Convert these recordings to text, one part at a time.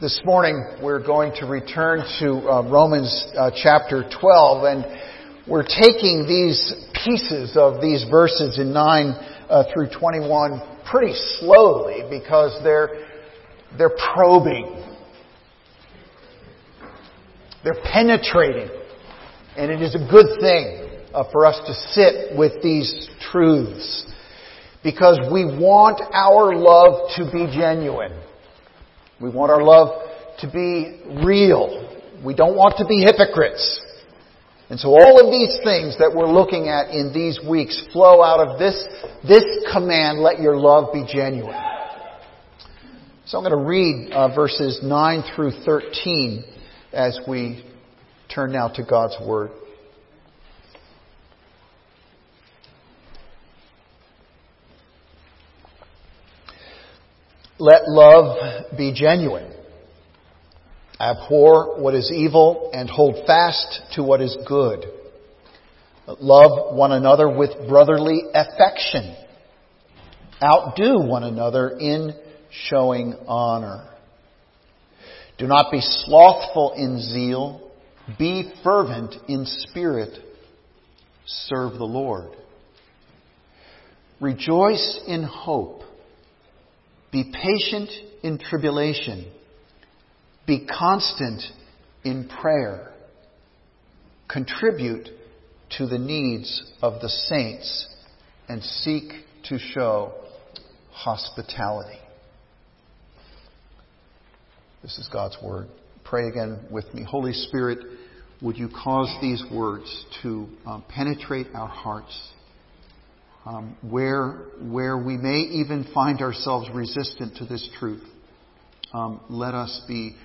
This morning we're going to return to uh, Romans uh, chapter 12 and we're taking these pieces of these verses in 9 uh, through 21 pretty slowly because they're, they're probing. They're penetrating. And it is a good thing uh, for us to sit with these truths because we want our love to be genuine. We want our love to be real. We don't want to be hypocrites. And so all of these things that we're looking at in these weeks flow out of this, this command, let your love be genuine. So I'm going to read uh, verses 9 through 13 as we turn now to God's Word. Let love be genuine. Abhor what is evil and hold fast to what is good. Love one another with brotherly affection. Outdo one another in showing honor. Do not be slothful in zeal. Be fervent in spirit. Serve the Lord. Rejoice in hope. Be patient in tribulation. Be constant in prayer. Contribute to the needs of the saints and seek to show hospitality. This is God's Word. Pray again with me. Holy Spirit, would you cause these words to um, penetrate our hearts? Um, where, where we may even find ourselves resistant to this truth, um, let us be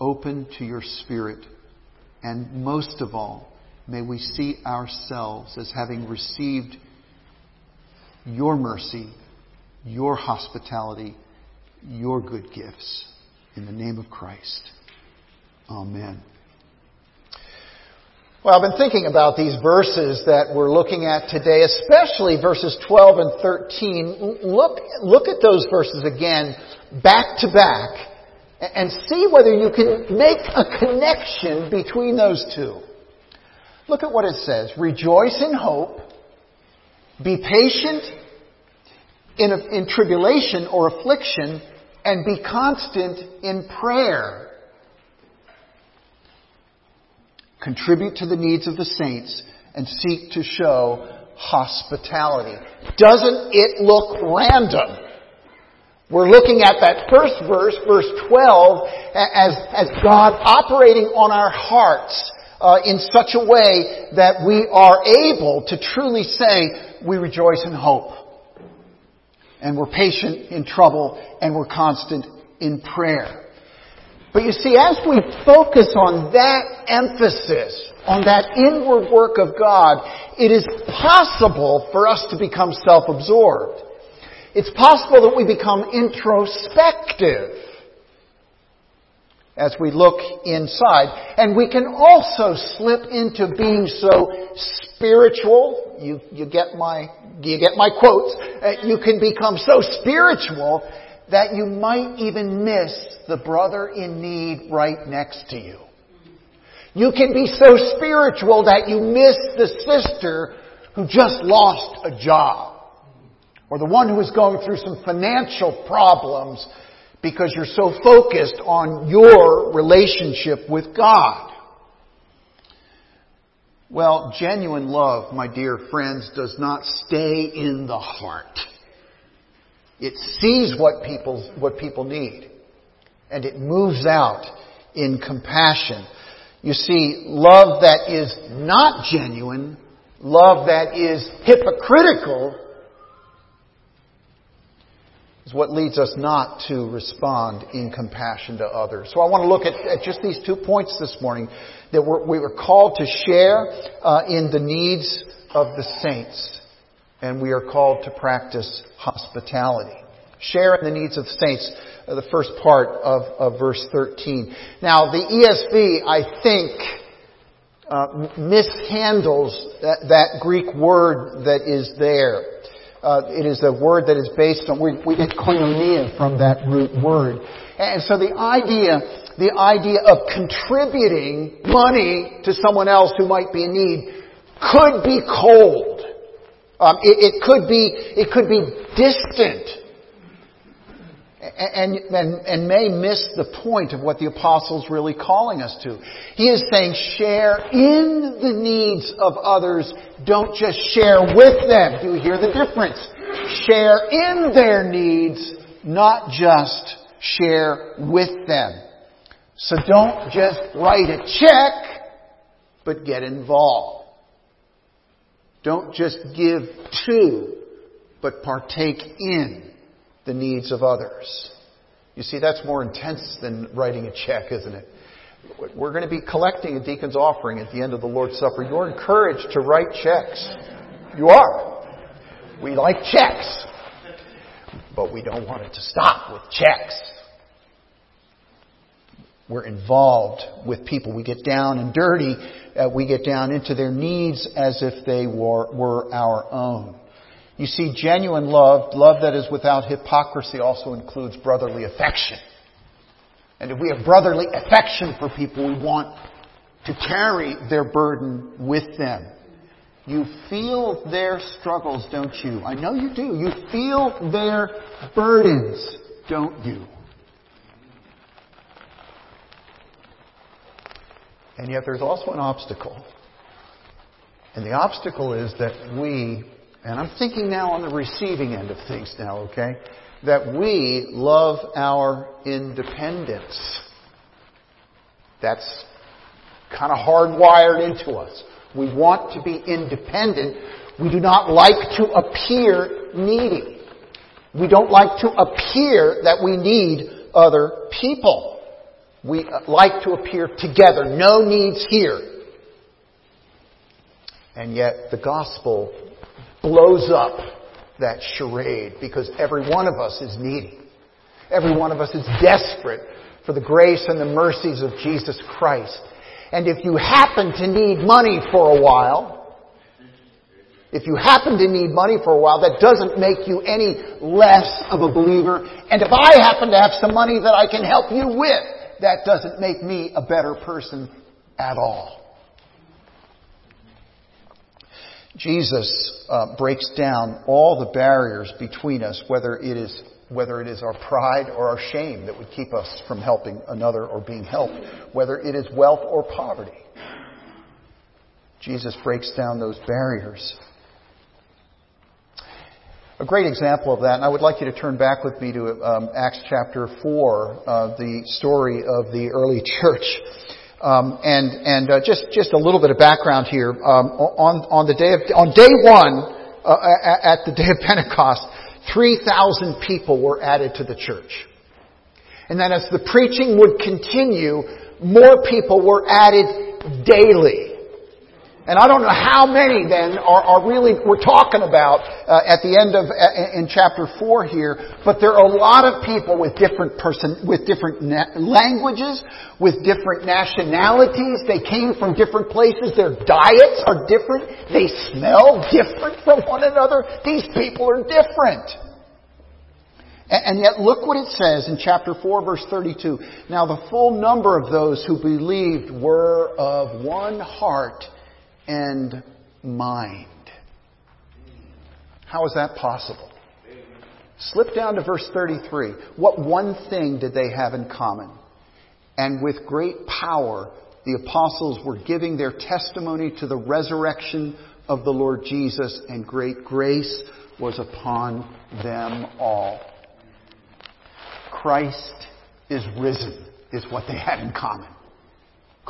open to your Spirit. And most of all, may we see ourselves as having received your mercy, your hospitality, your good gifts. In the name of Christ. Amen. Well, I've been thinking about these verses that we're looking at today, especially verses 12 and 13. Look, look at those verses again, back to back, and see whether you can make a connection between those two. Look at what it says. Rejoice in hope. Be patient in, in tribulation or affliction, and be constant in prayer. Contribute to the needs of the saints, and seek to show hospitality. Doesn't it look random? We're looking at that first verse, verse 12, as, as God operating on our hearts uh, in such a way that we are able to truly say, we rejoice in hope. And we're patient in trouble, and we're constant in prayer. But you see, as we focus on that emphasis, on that inward work of God, it is possible for us to become self-absorbed. It's possible that we become introspective as we look inside. And we can also slip into being so spiritual. You, you get my, you get my quotes. Uh, you can become so spiritual that you might even miss the brother in need right next to you. You can be so spiritual that you miss the sister who just lost a job. Or the one who is going through some financial problems because you're so focused on your relationship with God. Well, genuine love, my dear friends, does not stay in the heart. It sees what people, what people need. And it moves out in compassion. You see, love that is not genuine, love that is hypocritical, is what leads us not to respond in compassion to others. So I want to look at, at just these two points this morning that we're, we were called to share uh, in the needs of the saints and we are called to practice hospitality. Share in the needs of the saints, uh, the first part of, of verse 13. Now, the ESV, I think, uh, mishandles that, that, Greek word that is there. Uh, it is a word that is based on, we, we get koinonia from that root word. And so the idea, the idea of contributing money to someone else who might be in need could be cold. Um, it, it could be, it could be distant and, and, and may miss the point of what the apostle's really calling us to. He is saying share in the needs of others. Don't just share with them. Do you hear the difference? Share in their needs, not just share with them. So don't just write a check, but get involved. Don't just give to, but partake in the needs of others. You see, that's more intense than writing a check, isn't it? We're going to be collecting a deacon's offering at the end of the Lord's Supper. You're encouraged to write checks. You are. We like checks. But we don't want it to stop with checks. We're involved with people. We get down and dirty. Uh, we get down into their needs as if they were, were our own. You see, genuine love, love that is without hypocrisy, also includes brotherly affection. And if we have brotherly affection for people, we want to carry their burden with them. You feel their struggles, don't you? I know you do. You feel their burdens, don't you? And yet there's also an obstacle. And the obstacle is that we and I'm thinking now on the receiving end of things now, okay? That we love our independence. That's kind of hardwired into us. We want to be independent. We do not like to appear needy. We don't like to appear that we need other people. We like to appear together. No needs here. And yet the gospel blows up that charade because every one of us is needy. Every one of us is desperate for the grace and the mercies of Jesus Christ. And if you happen to need money for a while, if you happen to need money for a while, that doesn't make you any less of a believer. And if I happen to have some money that I can help you with, that doesn't make me a better person at all. Jesus uh, breaks down all the barriers between us, whether it is whether it is our pride or our shame that would keep us from helping another or being helped, whether it is wealth or poverty. Jesus breaks down those barriers. A great example of that, and I would like you to turn back with me to um, Acts chapter 4, uh, the story of the early church. Um, and and uh, just just a little bit of background here. Um, on on the day of on day one uh, at the day of Pentecost, three thousand people were added to the church, and then as the preaching would continue, more people were added daily. And I don't know how many then are, are really we're talking about uh, at the end of uh, in chapter four here. But there are a lot of people with different person with different na- languages, with different nationalities. They came from different places. Their diets are different. They smell different from one another. These people are different. And yet look what it says in chapter 4 verse 32. Now the full number of those who believed were of one heart and mind. How is that possible? Slip down to verse 33. What one thing did they have in common? And with great power, the apostles were giving their testimony to the resurrection of the Lord Jesus, and great grace was upon them all. Christ is risen, is what they had in common.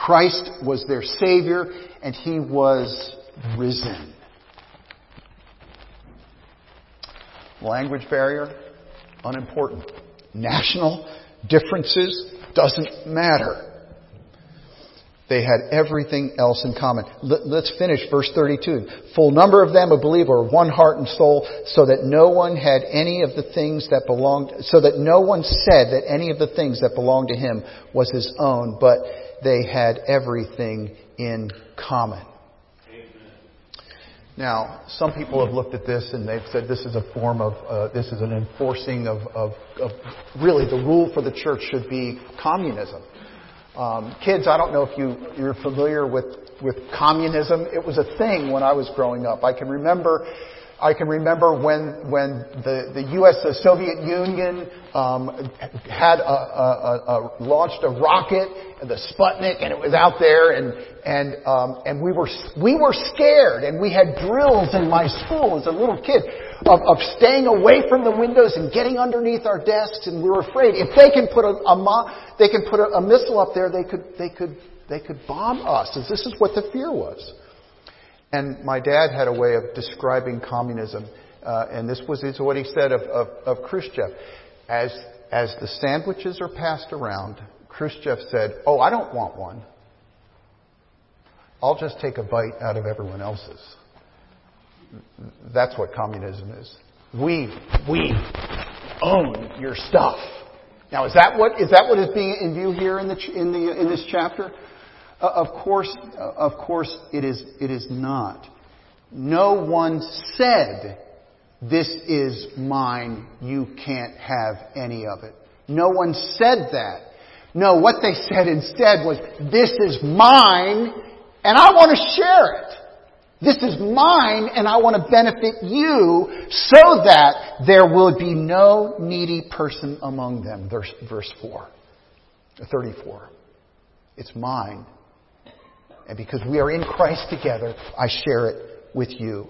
Christ was their Savior and He was risen. Language barrier, unimportant. National differences, doesn't matter. They had everything else in common. Let's finish verse 32. Full number of them a believer, one heart and soul, so that no one had any of the things that belonged, so that no one said that any of the things that belonged to him was his own, but they had everything in common. Now, some people have looked at this and they've said this is a form of, uh, this is an enforcing of, of, of, really the rule for the church should be communism. Um, kids, I don't know if you, you're familiar with, with communism. It was a thing when I was growing up. I can remember I can remember when when the the U.S. the Soviet Union um, had a, a, a, launched a rocket, the Sputnik, and it was out there, and and um, and we were we were scared, and we had drills in my school as a little kid of, of staying away from the windows and getting underneath our desks, and we were afraid if they can put a, a mo- they can put a, a missile up there, they could they could they could bomb us. This is what the fear was. And my dad had a way of describing communism, uh, and this was is what he said of, of, of Khrushchev. As, as the sandwiches are passed around, Khrushchev said, Oh, I don't want one. I'll just take a bite out of everyone else's. That's what communism is. We, we own your stuff. Now, is that what is that what is being in view here in the in the in this chapter? Uh, of course, uh, of course, it is, it is not. No one said, this is mine, you can't have any of it. No one said that. No, what they said instead was, this is mine, and I want to share it. This is mine, and I want to benefit you so that there will be no needy person among them. Verse, verse 4. 34. It's mine, and because we are in Christ together, I share it with you.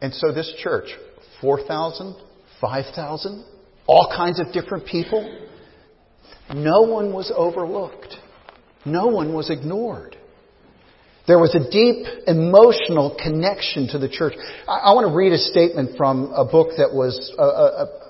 And so this church, 4,000, 5,000, all kinds of different people, no one was overlooked. No one was ignored. There was a deep emotional connection to the church. I, I want to read a statement from a book that was a, a,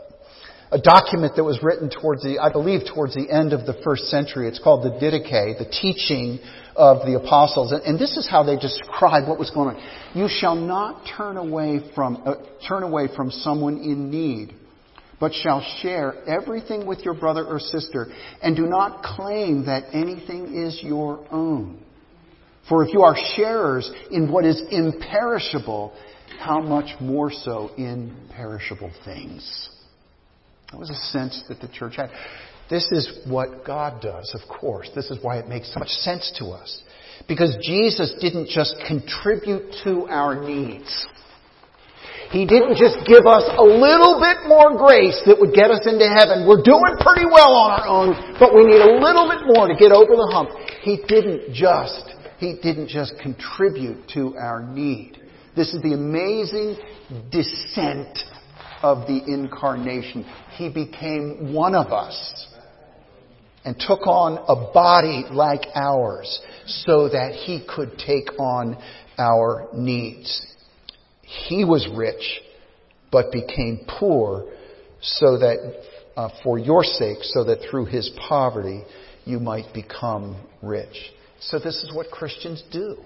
a document that was written towards the, I believe, towards the end of the first century. It's called the Didache, the teaching of the apostles. And, and this is how they describe what was going on. You shall not turn away from, uh, turn away from someone in need, but shall share everything with your brother or sister, and do not claim that anything is your own. For if you are sharers in what is imperishable, how much more so in perishable things? That was a sense that the church had. This is what God does, of course. This is why it makes so much sense to us. Because Jesus didn't just contribute to our needs. He didn't just give us a little bit more grace that would get us into heaven. We're doing pretty well on our own, but we need a little bit more to get over the hump. He didn't just, he didn't just contribute to our need. This is the amazing descent of the incarnation. He became one of us and took on a body like ours so that he could take on our needs. He was rich, but became poor so that, uh, for your sake, so that through his poverty you might become rich. So this is what Christians do.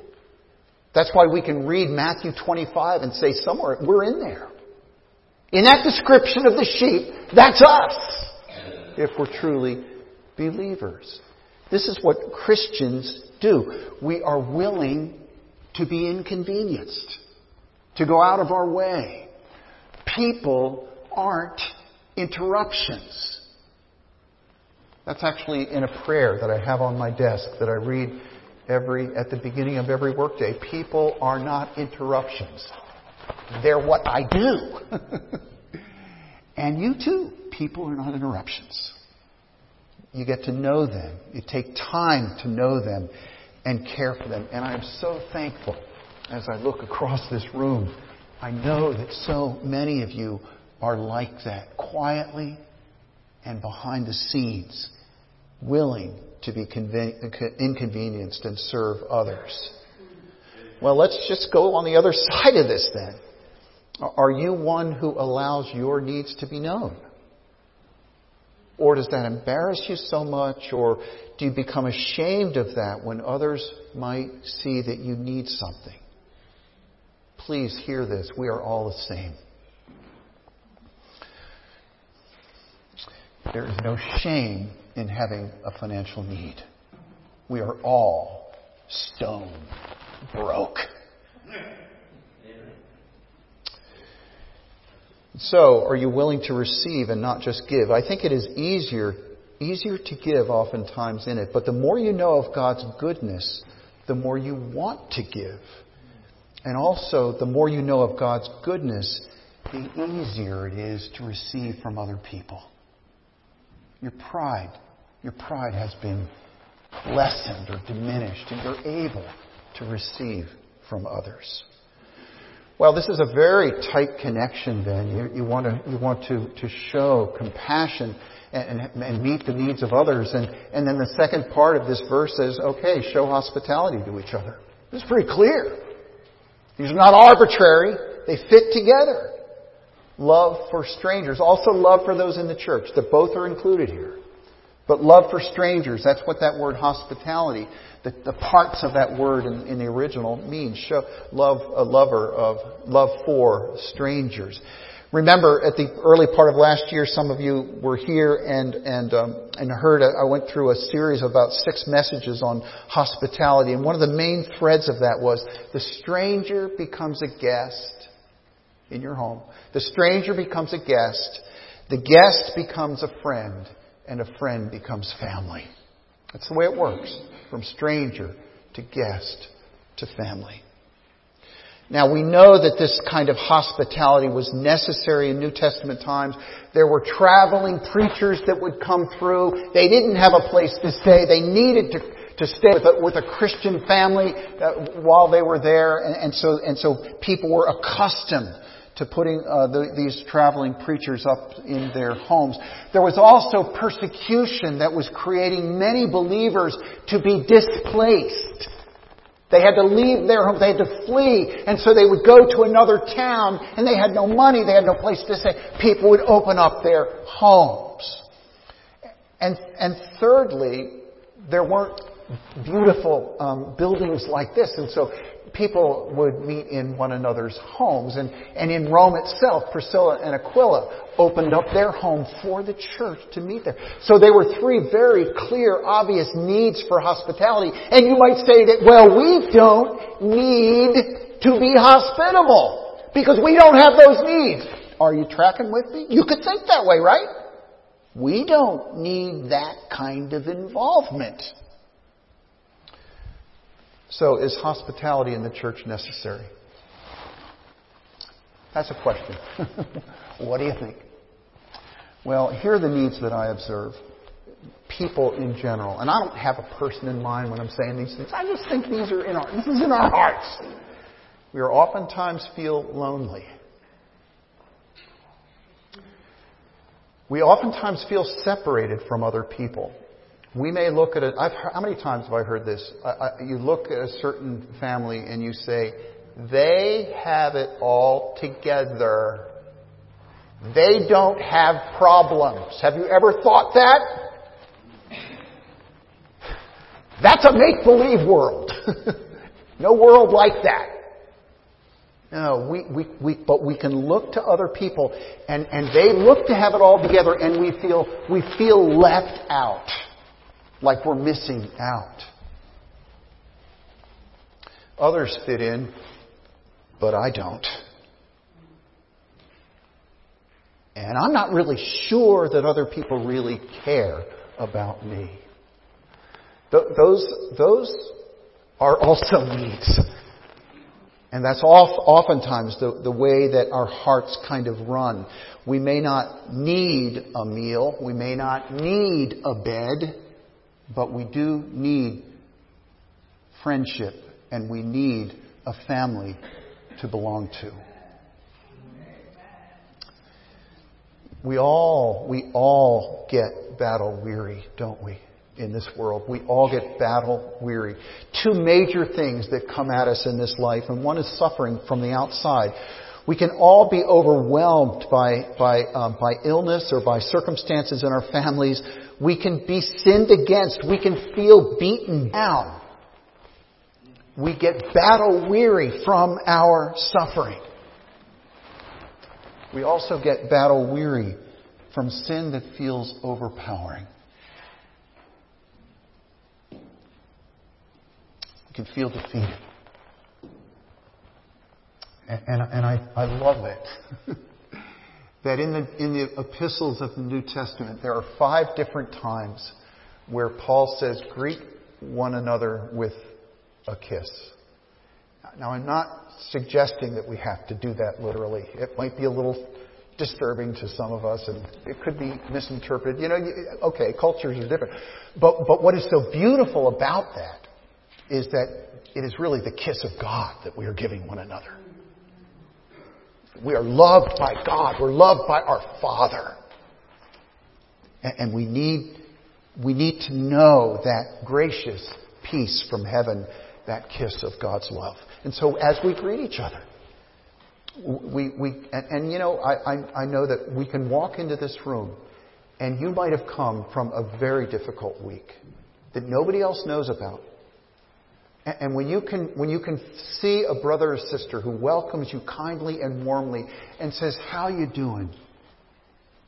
That's why we can read Matthew 25 and say somewhere, we're in there. In that description of the sheep, that's us. If we're truly believers. This is what Christians do. We are willing to be inconvenienced, to go out of our way. People aren't interruptions. That's actually in a prayer that I have on my desk that I read every at the beginning of every workday. People are not interruptions. They're what I do. and you too. People are not interruptions. You get to know them. You take time to know them and care for them. And I'm so thankful as I look across this room. I know that so many of you are like that, quietly and behind the scenes, willing to be inconvenienced and serve others. Well, let's just go on the other side of this then. Are you one who allows your needs to be known? Or does that embarrass you so much? Or do you become ashamed of that when others might see that you need something? Please hear this. We are all the same. There is no shame in having a financial need. We are all stone broke. So, are you willing to receive and not just give? I think it is easier, easier to give oftentimes in it. But the more you know of God's goodness, the more you want to give. And also, the more you know of God's goodness, the easier it is to receive from other people. Your pride, your pride has been lessened or diminished, and you're able to receive from others. Well, this is a very tight connection then. You, you want, to, you want to, to show compassion and, and, and, meet the needs of others. And, and then the second part of this verse says, okay, show hospitality to each other. It's pretty clear. These are not arbitrary. They fit together. Love for strangers. Also love for those in the church. That both are included here. But love for strangers, that's what that word hospitality, the, the parts of that word in, in the original means. Show love a lover of love for strangers. Remember, at the early part of last year, some of you were here and and um, and heard. I went through a series of about six messages on hospitality, and one of the main threads of that was the stranger becomes a guest in your home. The stranger becomes a guest. The guest becomes a friend and a friend becomes family. That's the way it works from stranger to guest to family. Now we know that this kind of hospitality was necessary in New Testament times. There were traveling preachers that would come through. They didn't have a place to stay. They needed to, to stay with a, with a Christian family uh, while they were there. And, and, so, and so people were accustomed to putting uh, the, these traveling preachers up in their homes. There was also persecution that was creating many believers to be displaced. They had to leave their home. They had to flee. And so they would go to another town and they had no money. They had no place to stay. People would open up their homes. And, and thirdly, there weren't beautiful um, buildings like this. And so people would meet in one another's homes. And, and in Rome itself, Priscilla and Aquila opened up their home for the church to meet there. So there were three very clear, obvious needs for hospitality. And you might say that, well, we don't need to be hospitable because we don't have those needs. Are you tracking with me? You could think that way, right? We don't need that kind of involvement. So, is hospitality in the church necessary? That's a question. what do you think? Well, here are the needs that I observe. People in general, and I don't have a person in mind when I'm saying these things. I just think these are in our this is in our hearts. We are oftentimes feel lonely. We oftentimes feel separated from other people. We may look at it. I've, how many times have I heard this? I, I, you look at a certain family and you say, they have it all together. They don't have problems. Have you ever thought that? That's a make believe world. no world like that. No, we, we, we, but we can look to other people and, and they look to have it all together and we feel, we feel left out like we're missing out. Others fit in, but I don't. And I'm not really sure that other people really care about me. Th- those, those are also needs. And that's oftentimes the, the way that our hearts kind of run. We may not need a meal. We may not need a bed. But we do need friendship and we need a family to belong to. We all, we all get battle weary, don't we? In this world, we all get battle weary. Two major things that come at us in this life, and one is suffering from the outside. We can all be overwhelmed by, by, um, by illness or by circumstances in our families. We can be sinned against. We can feel beaten down. We get battle weary from our suffering. We also get battle weary from sin that feels overpowering. We can feel defeated. And, and, and I, I love it. that in the, in the epistles of the New Testament, there are five different times where Paul says, greet one another with a kiss. Now, I'm not suggesting that we have to do that literally. It might be a little disturbing to some of us, and it could be misinterpreted. You know, okay, cultures are different. But, but what is so beautiful about that is that it is really the kiss of God that we are giving one another. We are loved by God. We're loved by our Father. And, we need, we need to know that gracious peace from heaven, that kiss of God's love. And so as we greet each other, we, we and, and you know, I, I, I know that we can walk into this room and you might have come from a very difficult week that nobody else knows about. And when you can, when you can see a brother or sister who welcomes you kindly and warmly and says, how you doing?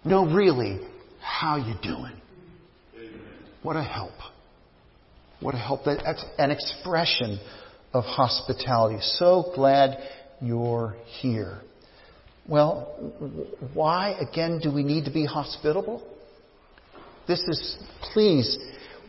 No, really, how you doing? What a help. What a help. That's an expression of hospitality. So glad you're here. Well, why again do we need to be hospitable? This is, please,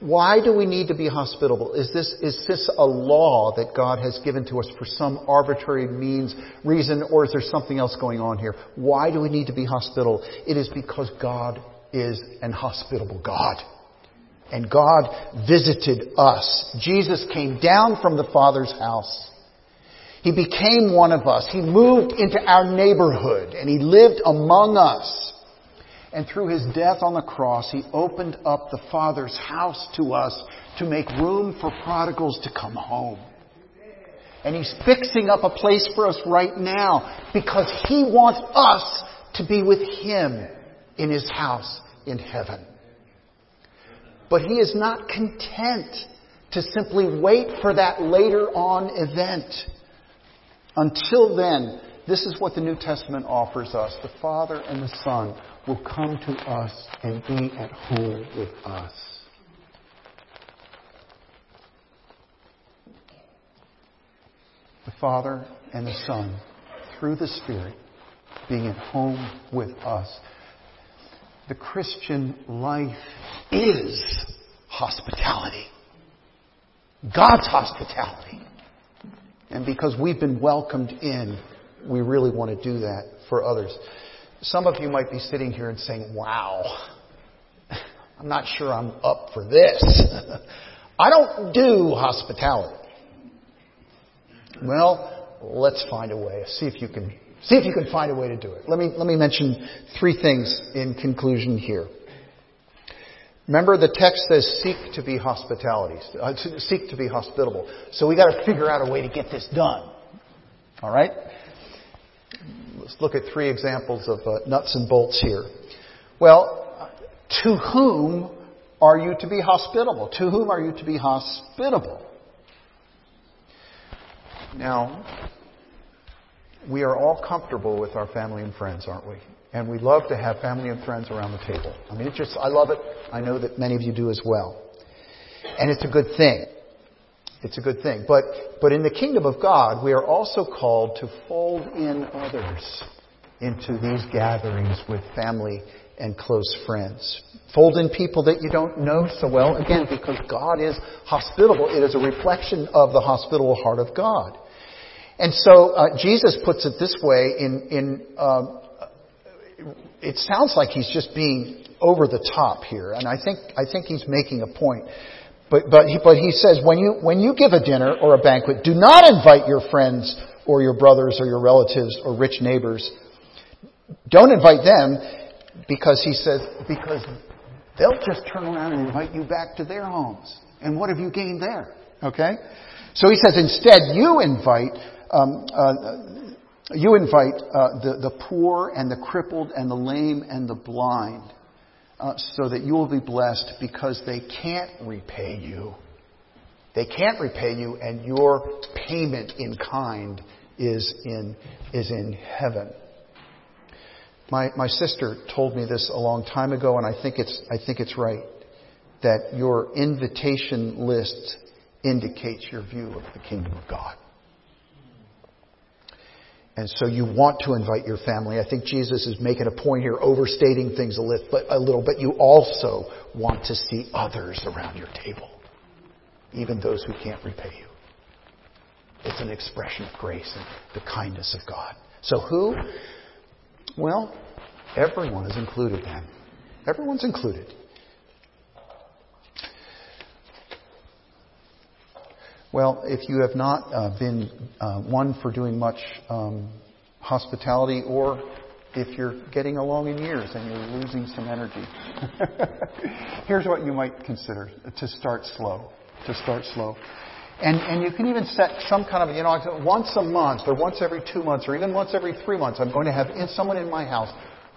why do we need to be hospitable? Is this, is this a law that God has given to us for some arbitrary means, reason, or is there something else going on here? Why do we need to be hospitable? It is because God is an hospitable God. And God visited us. Jesus came down from the Father's house. He became one of us. He moved into our neighborhood and He lived among us. And through His death on the cross, He opened up the Father's house to us to make room for prodigals to come home. And He's fixing up a place for us right now because He wants us to be with Him in His house in heaven. But He is not content to simply wait for that later on event. Until then, this is what the New Testament offers us. The Father and the Son will come to us and be at home with us. The Father and the Son, through the Spirit, being at home with us. The Christian life is hospitality. God's hospitality. And because we've been welcomed in, we really want to do that for others. Some of you might be sitting here and saying, wow, I'm not sure I'm up for this. I don't do hospitality. Well, let's find a way. See if you can, see if you can find a way to do it. Let me, let me mention three things in conclusion here. Remember the text says seek to be hospitality, uh, seek to be hospitable. So we got to figure out a way to get this done. All right? Let's look at three examples of uh, nuts and bolts here. Well, to whom are you to be hospitable? To whom are you to be hospitable? Now, we are all comfortable with our family and friends, aren't we? And we love to have family and friends around the table. I mean, it's just, I love it. I know that many of you do as well. And it's a good thing. It's a good thing. But, but in the kingdom of God, we are also called to fold in others into these gatherings with family and close friends. Fold in people that you don't know so well, again, because God is hospitable. It is a reflection of the hospitable heart of God. And so uh, Jesus puts it this way in, in um, it sounds like he's just being over the top here, and I think I think he's making a point. But but he, but he says when you when you give a dinner or a banquet, do not invite your friends or your brothers or your relatives or rich neighbors. Don't invite them because he says because they'll just turn around and invite you back to their homes. And what have you gained there? Okay? So he says instead you invite um, uh, you invite uh, the, the poor and the crippled and the lame and the blind uh, so that you will be blessed because they can't repay you. They can't repay you, and your payment in kind is in, is in heaven. My, my sister told me this a long time ago, and I think it's, I think it's right that your invitation list indicates your view of the kingdom of God. And so you want to invite your family. I think Jesus is making a point here, overstating things a little, but, a little, but you also want to see others around your table, even those who can't repay you. It's an expression of grace and the kindness of God. So who? Well, everyone is included then. Everyone's included. Well, if you have not uh, been uh, one for doing much um, hospitality, or if you're getting along in years and you're losing some energy, here's what you might consider to start slow. To start slow. And, and you can even set some kind of, you know, once a month or once every two months or even once every three months, I'm going to have someone in my house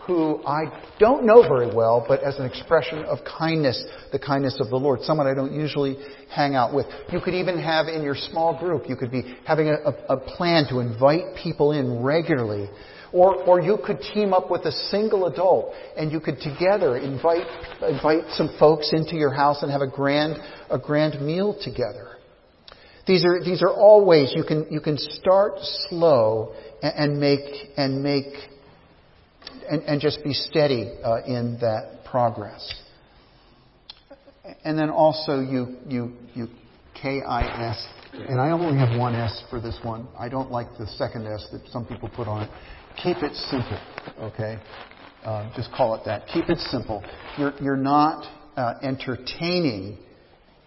who I don't know very well, but as an expression of kindness, the kindness of the Lord, someone I don't usually hang out with. You could even have in your small group, you could be having a, a, plan to invite people in regularly. Or, or you could team up with a single adult and you could together invite, invite some folks into your house and have a grand, a grand meal together. These are, these are all ways you can, you can start slow and, and make, and make and, and just be steady uh, in that progress. And then also you, you, you K-I-S, and I only have one S for this one. I don't like the second S that some people put on it. Keep it simple, okay? Uh, just call it that. Keep it simple. You're, you're not uh, entertaining.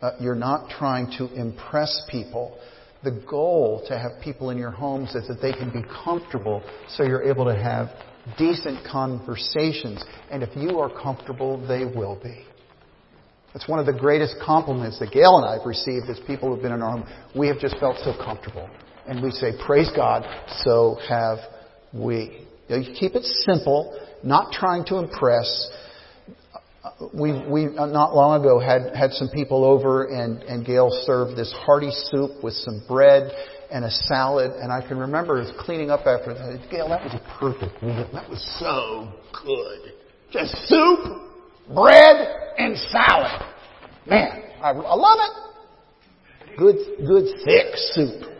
Uh, you're not trying to impress people. The goal to have people in your homes is that they can be comfortable so you're able to have decent conversations. And if you are comfortable, they will be. That's one of the greatest compliments that Gail and I have received as people who've been in our home. We have just felt so comfortable. And we say, praise God, so have we. You know keep it simple, not trying to impress. We, we uh, not long ago had, had some people over and, and Gail served this hearty soup with some bread and a salad, and I can remember cleaning up after that. Gail, that was perfect meal. That was so good. Just soup, bread, and salad. Man, I, I love it. Good, good thick soup.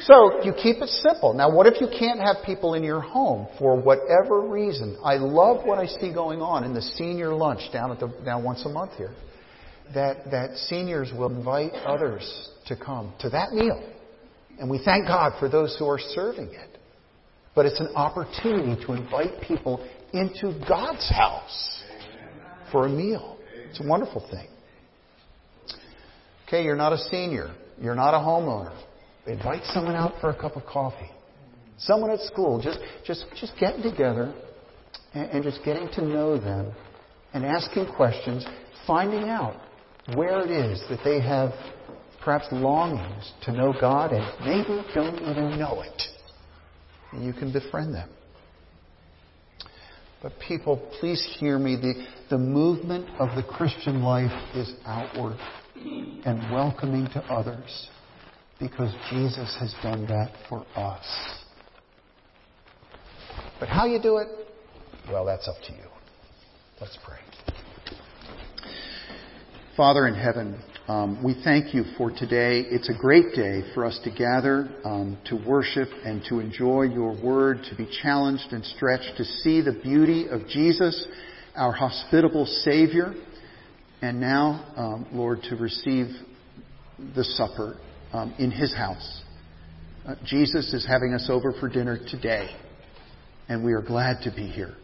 So you keep it simple. Now, what if you can't have people in your home for whatever reason? I love what I see going on in the senior lunch down at the down once a month here. That that seniors will invite others to come to that meal. And we thank God for those who are serving it. But it's an opportunity to invite people into God's house for a meal. It's a wonderful thing. Okay, you're not a senior. You're not a homeowner. Invite someone out for a cup of coffee. Someone at school. Just, just, just getting together and, and just getting to know them and asking questions, finding out where it is that they have perhaps longings to know God and maybe don't even know it. You can befriend them. But people, please hear me. The, the movement of the Christian life is outward and welcoming to others because Jesus has done that for us. But how you do it, well, that's up to you. Let's pray. Father in heaven, um, we thank you for today. It's a great day for us to gather, um, to worship, and to enjoy your word, to be challenged and stretched, to see the beauty of Jesus, our hospitable Savior, and now, um, Lord, to receive the supper um, in His house. Uh, Jesus is having us over for dinner today, and we are glad to be here.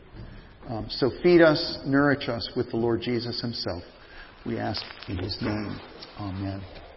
Um, so feed us, nourish us with the Lord Jesus Himself. We ask in His name. Amen.